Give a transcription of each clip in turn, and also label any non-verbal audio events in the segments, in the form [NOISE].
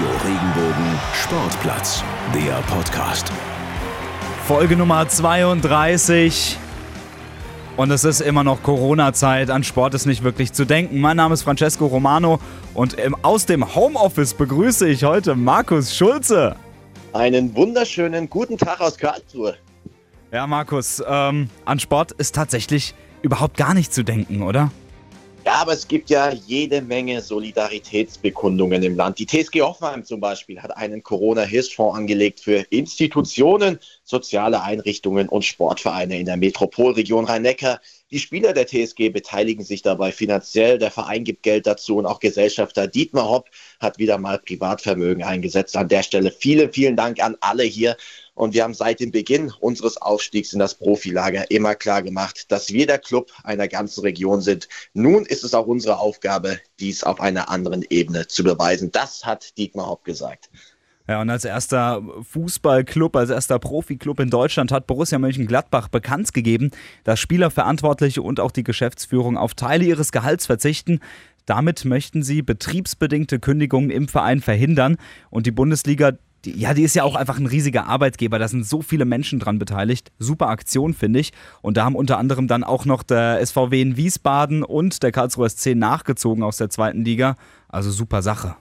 Radio Regenbogen Sportplatz, der Podcast. Folge Nummer 32. Und es ist immer noch Corona-Zeit. An Sport ist nicht wirklich zu denken. Mein Name ist Francesco Romano und aus dem Homeoffice begrüße ich heute Markus Schulze. Einen wunderschönen guten Tag aus Karlsruhe. Ja, Markus, ähm, an Sport ist tatsächlich überhaupt gar nicht zu denken, oder? Ja, aber es gibt ja jede Menge Solidaritätsbekundungen im Land. Die TSG Hoffenheim zum Beispiel hat einen Corona-Hilfsfonds angelegt für Institutionen, soziale Einrichtungen und Sportvereine in der Metropolregion Rhein-Neckar. Die Spieler der TSG beteiligen sich dabei finanziell. Der Verein gibt Geld dazu und auch Gesellschafter Dietmar Hopp hat wieder mal Privatvermögen eingesetzt. An der Stelle vielen, vielen Dank an alle hier. Und wir haben seit dem Beginn unseres Aufstiegs in das Profilager immer klar gemacht, dass wir der Club einer ganzen Region sind. Nun ist es auch unsere Aufgabe, dies auf einer anderen Ebene zu beweisen. Das hat Dietmar Hopp gesagt. Ja, und als erster Fußballclub, als erster Profiklub in Deutschland hat Borussia Mönchengladbach bekannt gegeben, dass Spielerverantwortliche und auch die Geschäftsführung auf Teile ihres Gehalts verzichten. Damit möchten sie betriebsbedingte Kündigungen im Verein verhindern und die Bundesliga die, ja, die ist ja auch einfach ein riesiger Arbeitgeber. Da sind so viele Menschen dran beteiligt. Super Aktion, finde ich. Und da haben unter anderem dann auch noch der SVW in Wiesbaden und der Karlsruher SC nachgezogen aus der zweiten Liga. Also super Sache.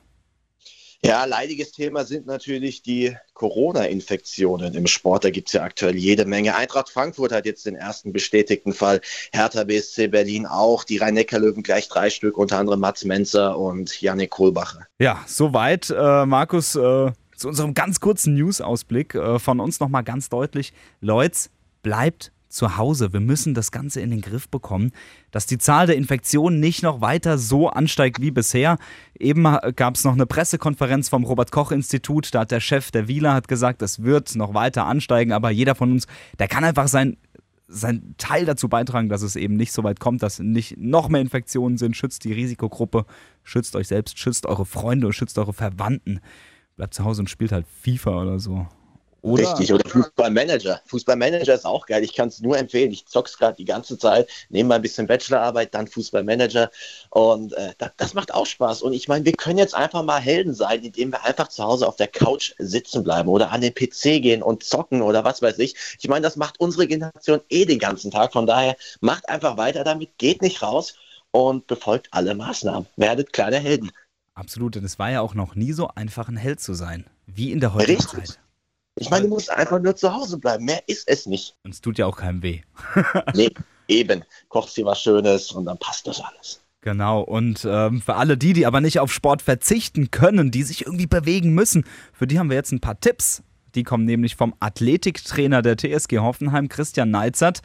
Ja, leidiges Thema sind natürlich die Corona-Infektionen im Sport. Da gibt es ja aktuell jede Menge. Eintracht Frankfurt hat jetzt den ersten bestätigten Fall. Hertha BSC Berlin auch. Die Rhein-Neckar-Löwen gleich drei Stück, unter anderem Mats Menzer und Janik Kohlbacher. Ja, soweit. Äh, Markus, äh, zu unserem ganz kurzen News-Ausblick äh, von uns nochmal ganz deutlich. Leute, bleibt zu Hause. Wir müssen das Ganze in den Griff bekommen, dass die Zahl der Infektionen nicht noch weiter so ansteigt wie bisher. Eben gab es noch eine Pressekonferenz vom Robert-Koch-Institut. Da hat der Chef, der Wieler, hat gesagt, es wird noch weiter ansteigen. Aber jeder von uns, der kann einfach sein, sein Teil dazu beitragen, dass es eben nicht so weit kommt, dass nicht noch mehr Infektionen sind. Schützt die Risikogruppe, schützt euch selbst, schützt eure Freunde und schützt eure Verwandten bleibt zu Hause und spielt halt FIFA oder so. Oder? Richtig, oder Fußballmanager. Fußballmanager ist auch geil. Ich kann es nur empfehlen. Ich zock's gerade die ganze Zeit, nehme mal ein bisschen Bachelorarbeit, dann Fußballmanager. Und äh, das, das, macht auch Spaß. Und ich meine, wir können jetzt einfach mal Helden sein, indem wir einfach zu Hause auf der Couch sitzen bleiben oder an den PC gehen und zocken oder was weiß ich. Ich meine, das macht unsere Generation eh den ganzen Tag. Von daher macht einfach weiter damit, geht nicht raus und befolgt alle Maßnahmen. Werdet kleine Helden. Absolut, denn es war ja auch noch nie so einfach, ein Held zu sein, wie in der heutigen Richtig. Zeit. Ich meine, du musst einfach nur zu Hause bleiben. Mehr ist es nicht. Und es tut ja auch keinem weh. [LAUGHS] nee, eben. Kochst dir was Schönes und dann passt das alles. Genau, und ähm, für alle die, die aber nicht auf Sport verzichten können, die sich irgendwie bewegen müssen, für die haben wir jetzt ein paar Tipps. Die kommen nämlich vom Athletiktrainer der TSG Hoffenheim, Christian Neizert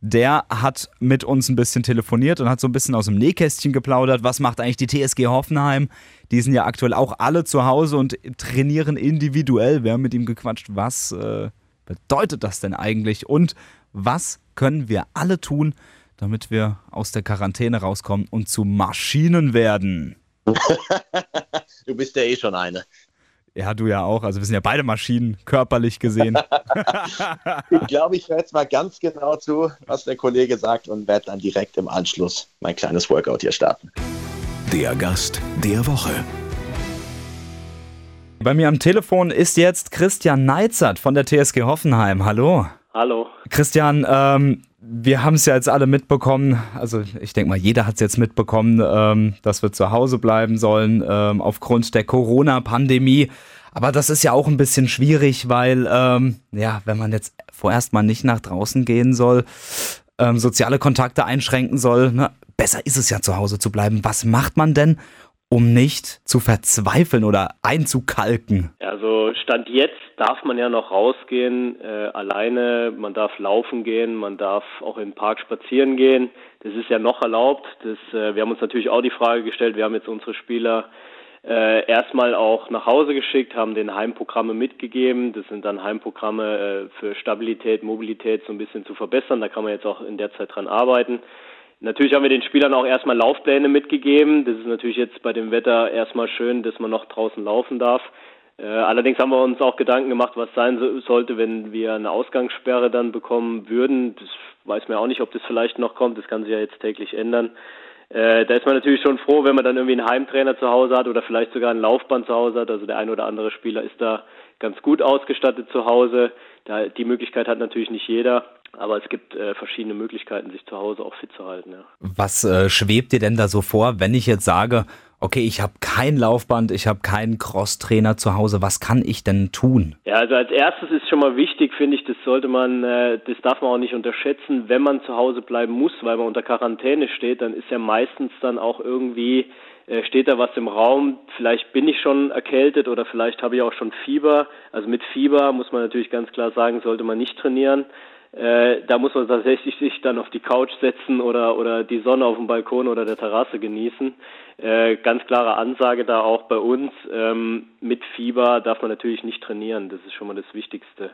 der hat mit uns ein bisschen telefoniert und hat so ein bisschen aus dem Nähkästchen geplaudert. Was macht eigentlich die TSG Hoffenheim? Die sind ja aktuell auch alle zu Hause und trainieren individuell. Wir haben mit ihm gequatscht, was äh, bedeutet das denn eigentlich und was können wir alle tun, damit wir aus der Quarantäne rauskommen und zu Maschinen werden? [LAUGHS] du bist ja eh schon eine. Ja, du ja auch. Also wir sind ja beide Maschinen, körperlich gesehen. [LAUGHS] [LAUGHS] ich glaube, ich höre jetzt mal ganz genau zu, was der Kollege sagt und werde dann direkt im Anschluss mein kleines Workout hier starten. Der Gast der Woche. Bei mir am Telefon ist jetzt Christian Neizert von der TSG Hoffenheim. Hallo. Hallo. Christian, ähm, wir haben es ja jetzt alle mitbekommen, also ich denke mal, jeder hat es jetzt mitbekommen, ähm, dass wir zu Hause bleiben sollen ähm, aufgrund der Corona-Pandemie. Aber das ist ja auch ein bisschen schwierig, weil, ähm, ja, wenn man jetzt vorerst mal nicht nach draußen gehen soll, ähm, soziale Kontakte einschränken soll, ne, besser ist es ja zu Hause zu bleiben. Was macht man denn, um nicht zu verzweifeln oder einzukalken? Also Stand jetzt darf man ja noch rausgehen, äh, alleine, man darf laufen gehen, man darf auch im Park spazieren gehen. Das ist ja noch erlaubt. Das, äh, wir haben uns natürlich auch die Frage gestellt, wir haben jetzt unsere Spieler äh, erstmal auch nach Hause geschickt, haben den Heimprogramme mitgegeben. Das sind dann Heimprogramme äh, für Stabilität, Mobilität so ein bisschen zu verbessern. Da kann man jetzt auch in der Zeit dran arbeiten. Natürlich haben wir den Spielern auch erstmal Laufpläne mitgegeben. Das ist natürlich jetzt bei dem Wetter erstmal schön, dass man noch draußen laufen darf. Äh, allerdings haben wir uns auch Gedanken gemacht, was sein so, sollte, wenn wir eine Ausgangssperre dann bekommen würden. Das weiß man auch nicht, ob das vielleicht noch kommt. Das kann sich ja jetzt täglich ändern. Äh, da ist man natürlich schon froh, wenn man dann irgendwie einen Heimtrainer zu Hause hat oder vielleicht sogar ein Laufband zu Hause hat. Also der ein oder andere Spieler ist da ganz gut ausgestattet zu Hause. Da, die Möglichkeit hat natürlich nicht jeder. Aber es gibt äh, verschiedene Möglichkeiten, sich zu Hause auch fit zu halten. Ja. Was äh, schwebt dir denn da so vor, wenn ich jetzt sage, okay, ich habe kein Laufband, ich habe keinen Crosstrainer zu Hause, was kann ich denn tun? Ja, also als erstes ist schon mal wichtig, finde ich, das sollte man, äh, das darf man auch nicht unterschätzen, wenn man zu Hause bleiben muss, weil man unter Quarantäne steht, dann ist ja meistens dann auch irgendwie steht da was im Raum, vielleicht bin ich schon erkältet oder vielleicht habe ich auch schon Fieber. Also mit Fieber muss man natürlich ganz klar sagen, sollte man nicht trainieren. Äh, da muss man tatsächlich sich dann auf die Couch setzen oder, oder die Sonne auf dem Balkon oder der Terrasse genießen. Äh, ganz klare Ansage da auch bei uns. Ähm, mit Fieber darf man natürlich nicht trainieren. Das ist schon mal das Wichtigste.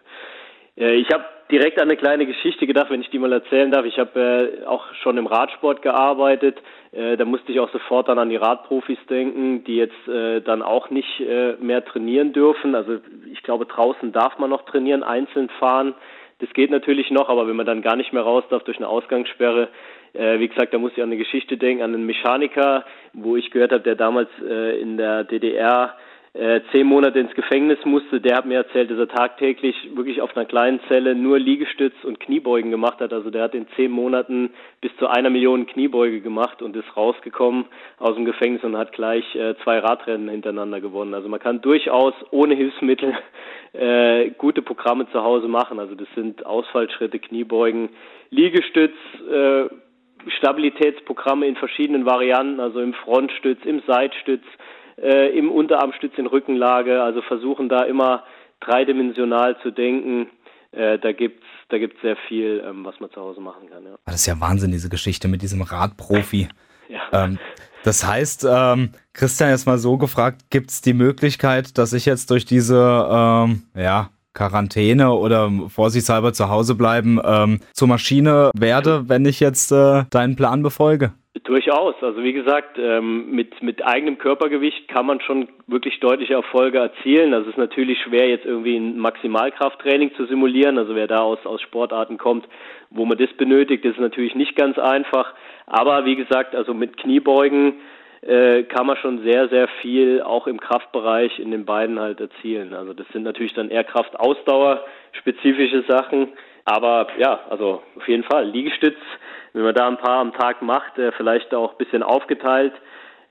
Ich habe direkt an eine kleine Geschichte gedacht, wenn ich die mal erzählen darf. Ich habe äh, auch schon im Radsport gearbeitet. Äh, da musste ich auch sofort dann an die Radprofis denken, die jetzt äh, dann auch nicht äh, mehr trainieren dürfen. Also ich glaube, draußen darf man noch trainieren, einzeln fahren. Das geht natürlich noch, aber wenn man dann gar nicht mehr raus darf durch eine Ausgangssperre, äh, wie gesagt, da muss ich an eine Geschichte denken, an einen Mechaniker, wo ich gehört habe, der damals äh, in der DDR äh, zehn Monate ins Gefängnis musste, der hat mir erzählt, dass er tagtäglich wirklich auf einer kleinen Zelle nur Liegestütz und Kniebeugen gemacht hat. Also der hat in zehn Monaten bis zu einer Million Kniebeuge gemacht und ist rausgekommen aus dem Gefängnis und hat gleich äh, zwei Radrennen hintereinander gewonnen. Also man kann durchaus ohne Hilfsmittel [LAUGHS] äh, gute Programme zu Hause machen. Also das sind Ausfallschritte, Kniebeugen, Liegestütz, äh, Stabilitätsprogramme in verschiedenen Varianten, also im Frontstütz, im Seitstütz, äh, im Unterarmstütz in Rückenlage, also versuchen da immer dreidimensional zu denken. Äh, da gibt's da gibt's sehr viel, ähm, was man zu Hause machen kann. Ja. Das ist ja Wahnsinn, diese Geschichte mit diesem Radprofi. [LAUGHS] ja. Ähm, das heißt, ähm, Christian, jetzt mal so gefragt, gibt es die Möglichkeit, dass ich jetzt durch diese ähm, ja, Quarantäne oder vorsichtshalber zu Hause bleiben ähm, zur Maschine werde, wenn ich jetzt äh, deinen Plan befolge? Durchaus. Also wie gesagt, ähm, mit, mit eigenem Körpergewicht kann man schon wirklich deutliche Erfolge erzielen. Das ist natürlich schwer, jetzt irgendwie ein Maximalkrafttraining zu simulieren. Also wer da aus, aus Sportarten kommt, wo man das benötigt, ist natürlich nicht ganz einfach. Aber wie gesagt, also mit Kniebeugen äh, kann man schon sehr, sehr viel auch im Kraftbereich in den beiden halt erzielen. Also das sind natürlich dann eher Kraftausdauer, spezifische Sachen. Aber ja, also auf jeden Fall Liegestütz, wenn man da ein paar am Tag macht, äh, vielleicht auch ein bisschen aufgeteilt,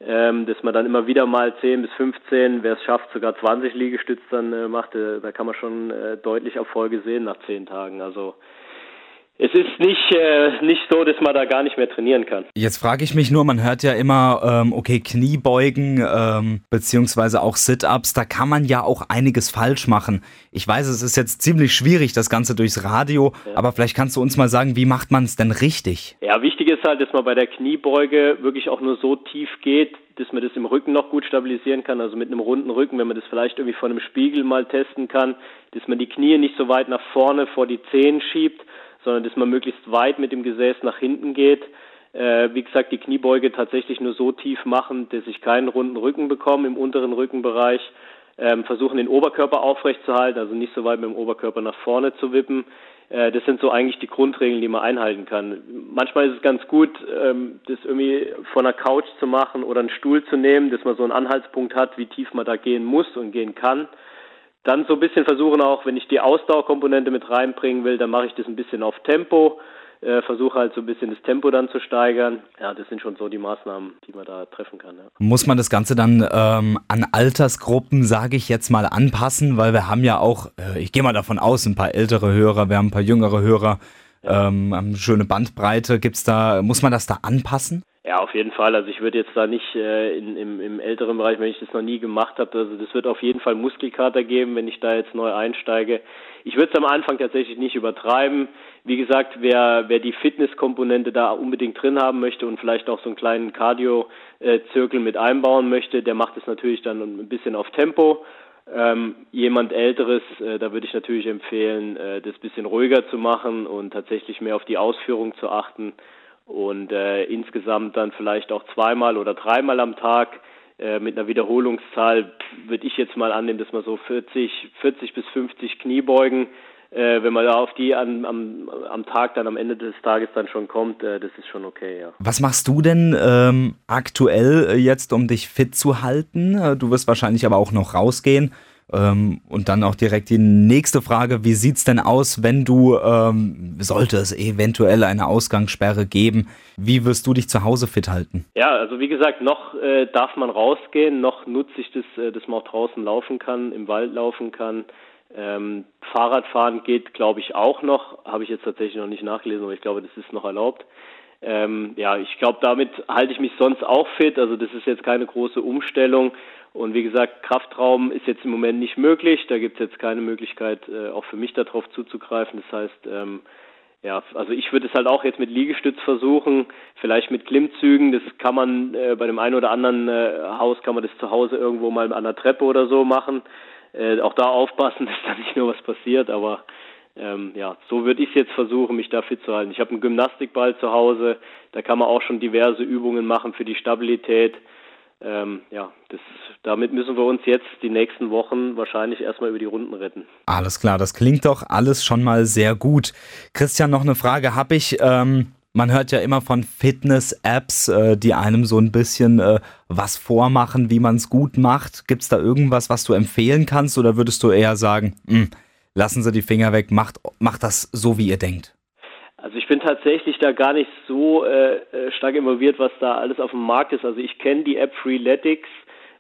ähm, dass man dann immer wieder mal 10 bis 15, wer es schafft, sogar 20 Liegestütz dann äh, macht, äh, da kann man schon deutlich Erfolge sehen nach 10 Tagen. Also es ist nicht, äh, nicht so, dass man da gar nicht mehr trainieren kann. Jetzt frage ich mich nur, man hört ja immer, ähm, okay, Kniebeugen ähm, beziehungsweise auch Sit-Ups, da kann man ja auch einiges falsch machen. Ich weiß, es ist jetzt ziemlich schwierig, das Ganze durchs Radio, ja. aber vielleicht kannst du uns mal sagen, wie macht man es denn richtig? Ja, wichtig ist halt, dass man bei der Kniebeuge wirklich auch nur so tief geht, dass man das im Rücken noch gut stabilisieren kann, also mit einem runden Rücken, wenn man das vielleicht irgendwie vor einem Spiegel mal testen kann, dass man die Knie nicht so weit nach vorne vor die Zehen schiebt, sondern dass man möglichst weit mit dem Gesäß nach hinten geht. Äh, wie gesagt, die Kniebeuge tatsächlich nur so tief machen, dass ich keinen runden Rücken bekomme im unteren Rückenbereich. Ähm, versuchen den Oberkörper aufrecht zu halten, also nicht so weit mit dem Oberkörper nach vorne zu wippen. Äh, das sind so eigentlich die Grundregeln, die man einhalten kann. Manchmal ist es ganz gut, ähm, das irgendwie von einer Couch zu machen oder einen Stuhl zu nehmen, dass man so einen Anhaltspunkt hat, wie tief man da gehen muss und gehen kann. Dann so ein bisschen versuchen auch, wenn ich die Ausdauerkomponente mit reinbringen will, dann mache ich das ein bisschen auf Tempo, äh, versuche halt so ein bisschen das Tempo dann zu steigern. Ja, das sind schon so die Maßnahmen, die man da treffen kann. Ja. Muss man das Ganze dann ähm, an Altersgruppen, sage ich jetzt mal, anpassen, weil wir haben ja auch, äh, ich gehe mal davon aus, ein paar ältere Hörer, wir haben ein paar jüngere Hörer, ja. ähm, eine schöne Bandbreite. Gibt's da, muss man das da anpassen? Ja, auf jeden Fall. Also ich würde jetzt da nicht äh, in, im, im älteren Bereich, wenn ich das noch nie gemacht habe, also das wird auf jeden Fall Muskelkater geben, wenn ich da jetzt neu einsteige. Ich würde es am Anfang tatsächlich nicht übertreiben. Wie gesagt, wer, wer die Fitnesskomponente da unbedingt drin haben möchte und vielleicht auch so einen kleinen Cardio-Zirkel mit einbauen möchte, der macht es natürlich dann ein bisschen auf Tempo. Ähm, jemand Älteres, äh, da würde ich natürlich empfehlen, äh, das bisschen ruhiger zu machen und tatsächlich mehr auf die Ausführung zu achten und äh, insgesamt dann vielleicht auch zweimal oder dreimal am Tag äh, mit einer Wiederholungszahl würde ich jetzt mal annehmen, dass man so 40, 40 bis 50 Kniebeugen äh, wenn man da auf die an, am, am Tag dann am Ende des Tages dann schon kommt, äh, das ist schon okay, ja. Was machst du denn ähm, aktuell äh, jetzt, um dich fit zu halten? Äh, du wirst wahrscheinlich aber auch noch rausgehen. Ähm, und dann auch direkt die nächste Frage, wie sieht es denn aus, wenn du, ähm, sollte es eventuell eine Ausgangssperre geben, wie wirst du dich zu Hause fit halten? Ja, also wie gesagt, noch äh, darf man rausgehen, noch nutze ich das, äh, dass man auch draußen laufen kann, im Wald laufen kann. Ähm, Fahrradfahren geht, glaube ich, auch noch. Habe ich jetzt tatsächlich noch nicht nachgelesen, aber ich glaube, das ist noch erlaubt. Ähm, ja, ich glaube, damit halte ich mich sonst auch fit. Also das ist jetzt keine große Umstellung. Und wie gesagt, Kraftraum ist jetzt im Moment nicht möglich. Da gibt es jetzt keine Möglichkeit, äh, auch für mich darauf zuzugreifen. Das heißt, ähm, ja, also ich würde es halt auch jetzt mit Liegestütz versuchen, vielleicht mit Klimmzügen. Das kann man äh, bei dem einen oder anderen äh, Haus kann man das zu Hause irgendwo mal an der Treppe oder so machen. Äh, auch da aufpassen, [LAUGHS] dass da nicht nur was passiert, aber ähm, ja, so würde ich es jetzt versuchen, mich da fit zu halten. Ich habe einen Gymnastikball zu Hause, da kann man auch schon diverse Übungen machen für die Stabilität ähm, ja, das, damit müssen wir uns jetzt die nächsten Wochen wahrscheinlich erstmal über die Runden retten. Alles klar, das klingt doch alles schon mal sehr gut. Christian, noch eine Frage habe ich. Ähm, man hört ja immer von Fitness-Apps, äh, die einem so ein bisschen äh, was vormachen, wie man es gut macht. Gibt es da irgendwas, was du empfehlen kannst oder würdest du eher sagen, hm, lassen Sie die Finger weg, macht, macht das so, wie ihr denkt? Also ich bin tatsächlich da gar nicht so äh, äh, stark involviert, was da alles auf dem Markt ist. Also ich kenne die App Freeletics,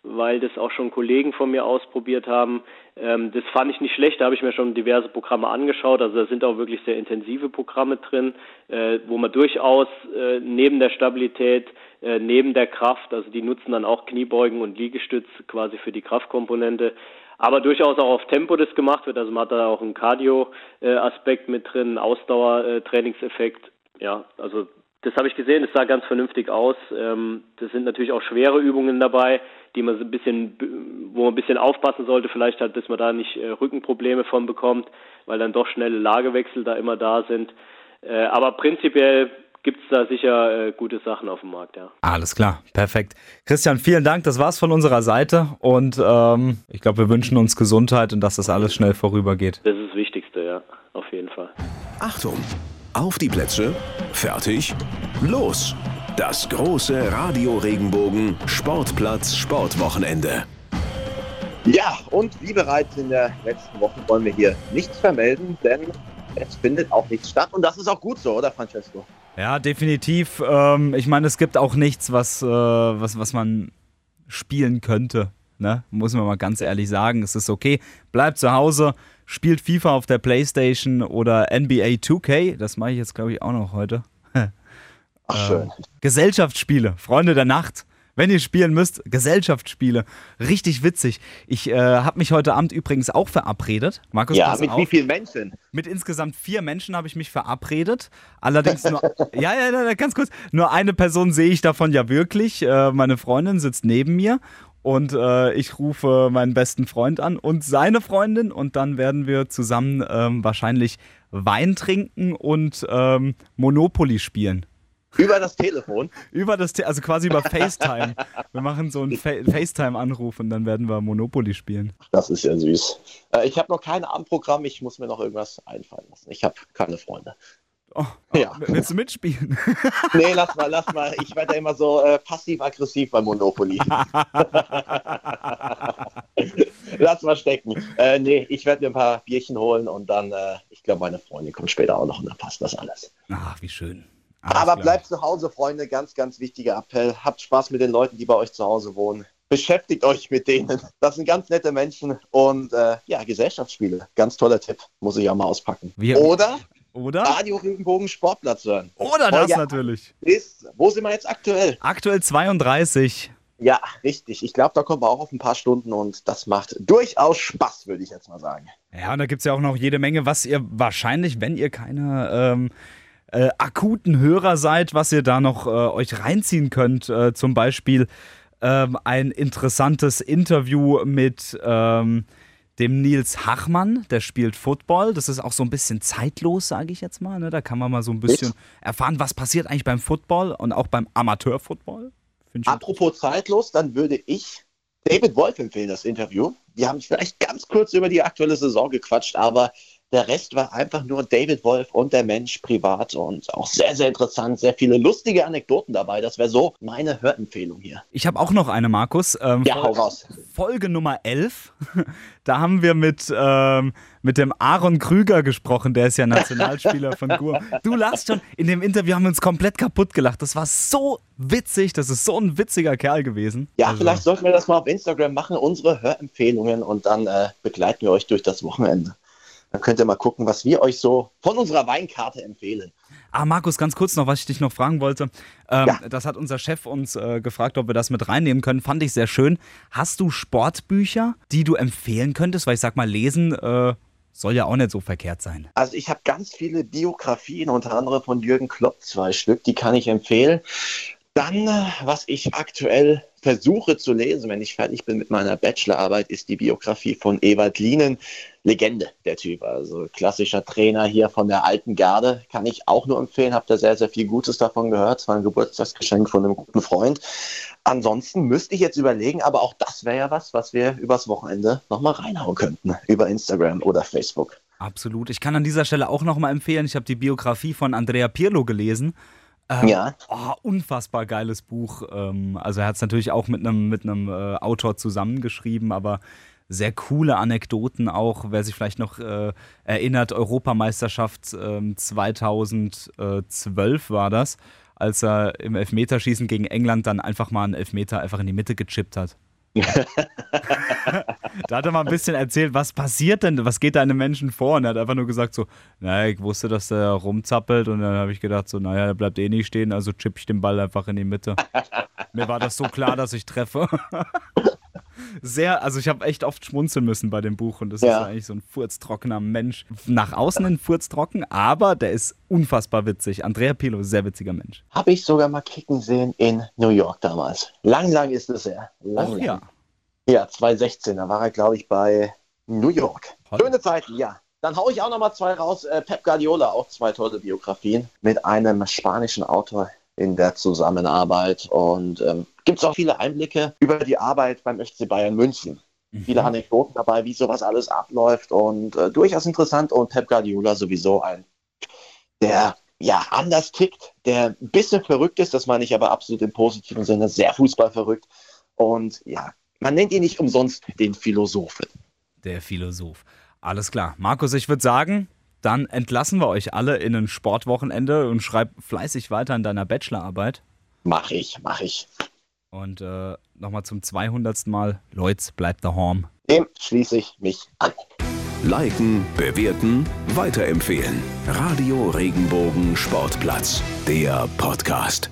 weil das auch schon Kollegen von mir ausprobiert haben. Ähm, das fand ich nicht schlecht, da habe ich mir schon diverse Programme angeschaut. Also da sind auch wirklich sehr intensive Programme drin, äh, wo man durchaus äh, neben der Stabilität, äh, neben der Kraft, also die nutzen dann auch Kniebeugen und Liegestütz quasi für die Kraftkomponente, aber durchaus auch auf Tempo das gemacht wird. Also man hat da auch einen Cardio-Aspekt mit drin, Ausdauertrainingseffekt. Ja, also das habe ich gesehen, es sah ganz vernünftig aus. Ähm, das sind natürlich auch schwere Übungen dabei, die man so ein bisschen, wo man ein bisschen aufpassen sollte, vielleicht halt, dass man da nicht äh, Rückenprobleme von bekommt, weil dann doch schnelle Lagewechsel da immer da sind. Äh, aber prinzipiell gibt es da sicher äh, gute Sachen auf dem Markt, ja. Alles klar, perfekt. Christian, vielen Dank. Das war's von unserer Seite und ähm, ich glaube, wir wünschen uns Gesundheit und dass das alles schnell vorübergeht. Das ist das Wichtigste, ja, auf jeden Fall. Achtung! Auf die Plätze, fertig, los! Das große Radio Regenbogen Sportplatz Sportwochenende. Ja, und wie bereits in der letzten Woche wollen wir hier nichts vermelden, denn es findet auch nichts statt und das ist auch gut so, oder Francesco? Ja, definitiv. Ähm, ich meine, es gibt auch nichts, was, äh, was, was man spielen könnte. Ne? Muss man mal ganz ehrlich sagen. Es ist okay. Bleibt zu Hause, spielt FIFA auf der Playstation oder NBA 2K. Das mache ich jetzt, glaube ich, auch noch heute. [LAUGHS] Ach, schön. Äh, Gesellschaftsspiele, Freunde der Nacht wenn ihr spielen müsst, Gesellschaftsspiele. Richtig witzig. Ich äh, habe mich heute Abend übrigens auch verabredet. Markus, ja, mit auf. wie vielen Menschen? Mit insgesamt vier Menschen habe ich mich verabredet. Allerdings nur, [LAUGHS] ja, ja, ja, ganz kurz, nur eine Person sehe ich davon ja wirklich. Äh, meine Freundin sitzt neben mir und äh, ich rufe meinen besten Freund an und seine Freundin und dann werden wir zusammen ähm, wahrscheinlich Wein trinken und ähm, Monopoly spielen. Über das Telefon? über das Te also quasi über FaceTime. Wir machen so einen Fa FaceTime-Anruf und dann werden wir Monopoly spielen. Das ist ja süß. Äh, ich habe noch kein Abendprogramm, ich muss mir noch irgendwas einfallen lassen. Ich habe keine Freunde. Oh, oh, ja. Willst du mitspielen? [LAUGHS] nee, lass mal, lass mal. Ich werde ja immer so äh, passiv-aggressiv bei Monopoly. [LAUGHS] lass mal stecken. Äh, nee, ich werde mir ein paar Bierchen holen und dann, äh, ich glaube, meine Freundin kommt später auch noch und dann passt das alles. Ach, wie schön. Alles Aber klar. bleibt zu Hause, Freunde. Ganz, ganz wichtiger Appell. Habt Spaß mit den Leuten, die bei euch zu Hause wohnen. Beschäftigt euch mit denen. Das sind ganz nette Menschen. Und äh, ja, Gesellschaftsspiele. Ganz toller Tipp. Muss ich auch mal auspacken. Wir, Oder? Oder? Radio Regenbogen Sportplatz hören. Oder das ja, natürlich. Ist, wo sind wir jetzt aktuell? Aktuell 32. Ja, richtig. Ich glaube, da kommen wir auch auf ein paar Stunden und das macht durchaus Spaß, würde ich jetzt mal sagen. Ja, und da gibt es ja auch noch jede Menge, was ihr wahrscheinlich, wenn ihr keine ähm, äh, akuten Hörer seid, was ihr da noch äh, euch reinziehen könnt. Äh, zum Beispiel ähm, ein interessantes Interview mit ähm, dem Nils Hachmann, der spielt Football. Das ist auch so ein bisschen zeitlos, sage ich jetzt mal. Ne? Da kann man mal so ein bisschen erfahren, was passiert eigentlich beim Football und auch beim Amateurfootball. Apropos zeitlos, dann würde ich David Wolf empfehlen, das Interview. Wir haben vielleicht ganz kurz über die aktuelle Saison gequatscht, aber Der Rest war einfach nur David Wolf und der Mensch privat und auch sehr, sehr interessant. Sehr viele lustige Anekdoten dabei. Das wäre so meine Hörempfehlung hier. Ich habe auch noch eine, Markus. Ähm, ja, hau raus. Folge Nummer 11. [LAUGHS] Da haben wir mit, ähm, mit dem Aaron Krüger gesprochen. Der ist ja Nationalspieler von Guam. Du lachst schon. In dem Interview haben wir uns komplett kaputt gelacht. Das war so witzig. Das ist so ein witziger Kerl gewesen. Ja, also. vielleicht sollten wir das mal auf Instagram machen. Unsere Hörempfehlungen und dann äh, begleiten wir euch durch das Wochenende. Dann könnt ihr mal gucken, was wir euch so von unserer Weinkarte empfehlen. Ah, Markus, ganz kurz noch, was ich dich noch fragen wollte. Ähm, ja. Das hat unser Chef uns äh, gefragt, ob wir das mit reinnehmen können. Fand ich sehr schön. Hast du Sportbücher, die du empfehlen könntest? Weil ich sag mal, lesen äh, soll ja auch nicht so verkehrt sein. Also ich habe ganz viele Biografien, unter anderem von Jürgen Klopp, zwei Stück, die kann ich empfehlen. Dann, äh, was ich aktuell versuche zu lesen, wenn ich fertig bin mit meiner Bachelorarbeit, ist die Biografie von Ewald Lienen. Legende, der Typ. Also klassischer Trainer hier von der alten Garde. Kann ich auch nur empfehlen. Habt da sehr, sehr viel Gutes davon gehört. Es war ein Geburtstagsgeschenk von einem guten Freund. Ansonsten müsste ich jetzt überlegen, aber auch das wäre ja was, was wir übers Wochenende nochmal reinhauen könnten. Über Instagram oder Facebook. Absolut. Ich kann an dieser Stelle auch nochmal empfehlen, ich habe die Biografie von Andrea Pirlo gelesen. Ähm, ja. Oh, unfassbar geiles Buch. Ähm, also er hat es natürlich auch mit einem mit äh, Autor zusammengeschrieben, aber sehr coole Anekdoten auch, wer sich vielleicht noch äh, erinnert, Europameisterschaft äh, 2012 war das, als er im Elfmeterschießen gegen England dann einfach mal einen Elfmeter einfach in die Mitte gechippt hat. [LAUGHS] [LAUGHS] da hat er mal ein bisschen erzählt, was passiert denn, was geht da einem Menschen vor? Und er hat einfach nur gesagt so, naja, ich wusste, dass der rumzappelt und dann habe ich gedacht so, naja, der bleibt eh nicht stehen, also chipp ich den Ball einfach in die Mitte. Mir war das so klar, dass ich treffe. [LAUGHS] Sehr, also ich habe echt oft schmunzeln müssen bei dem Buch und das ja. ist eigentlich so ein furztrockener Mensch. Nach außen ein furztrocken, aber der ist unfassbar witzig. Andrea Pilo, sehr witziger Mensch. Habe ich sogar mal kicken sehen in New York damals. Lang, lang ist es her. Lang, Och, ja. Ja, 2016, da war er, glaube ich, bei New York. Toll. Schöne Zeiten, ja. Dann haue ich auch noch mal zwei raus. Äh, Pep Guardiola, auch zwei tolle Biografien mit einem spanischen Autor in der Zusammenarbeit. Und ähm, gibt es auch viele Einblicke über die Arbeit beim FC Bayern München. Mhm. Viele Anekdoten dabei, wie sowas alles abläuft und äh, durchaus interessant. Und Pep Guardiola sowieso ein, der ja anders tickt, der ein bisschen verrückt ist, das meine ich aber absolut im positiven Sinne, sehr fußballverrückt. Und ja, man nennt ihn nicht umsonst den Philosophen. Der Philosoph. Alles klar. Markus, ich würde sagen, dann entlassen wir euch alle in ein Sportwochenende und schreib fleißig weiter an deiner Bachelorarbeit. Mach ich, mach ich. Und äh, nochmal zum 200. Mal, Leutz, bleibt daheim. Dem schließe ich mich an. Liken, bewerten, weiterempfehlen. Radio Regenbogen Sportplatz, der Podcast.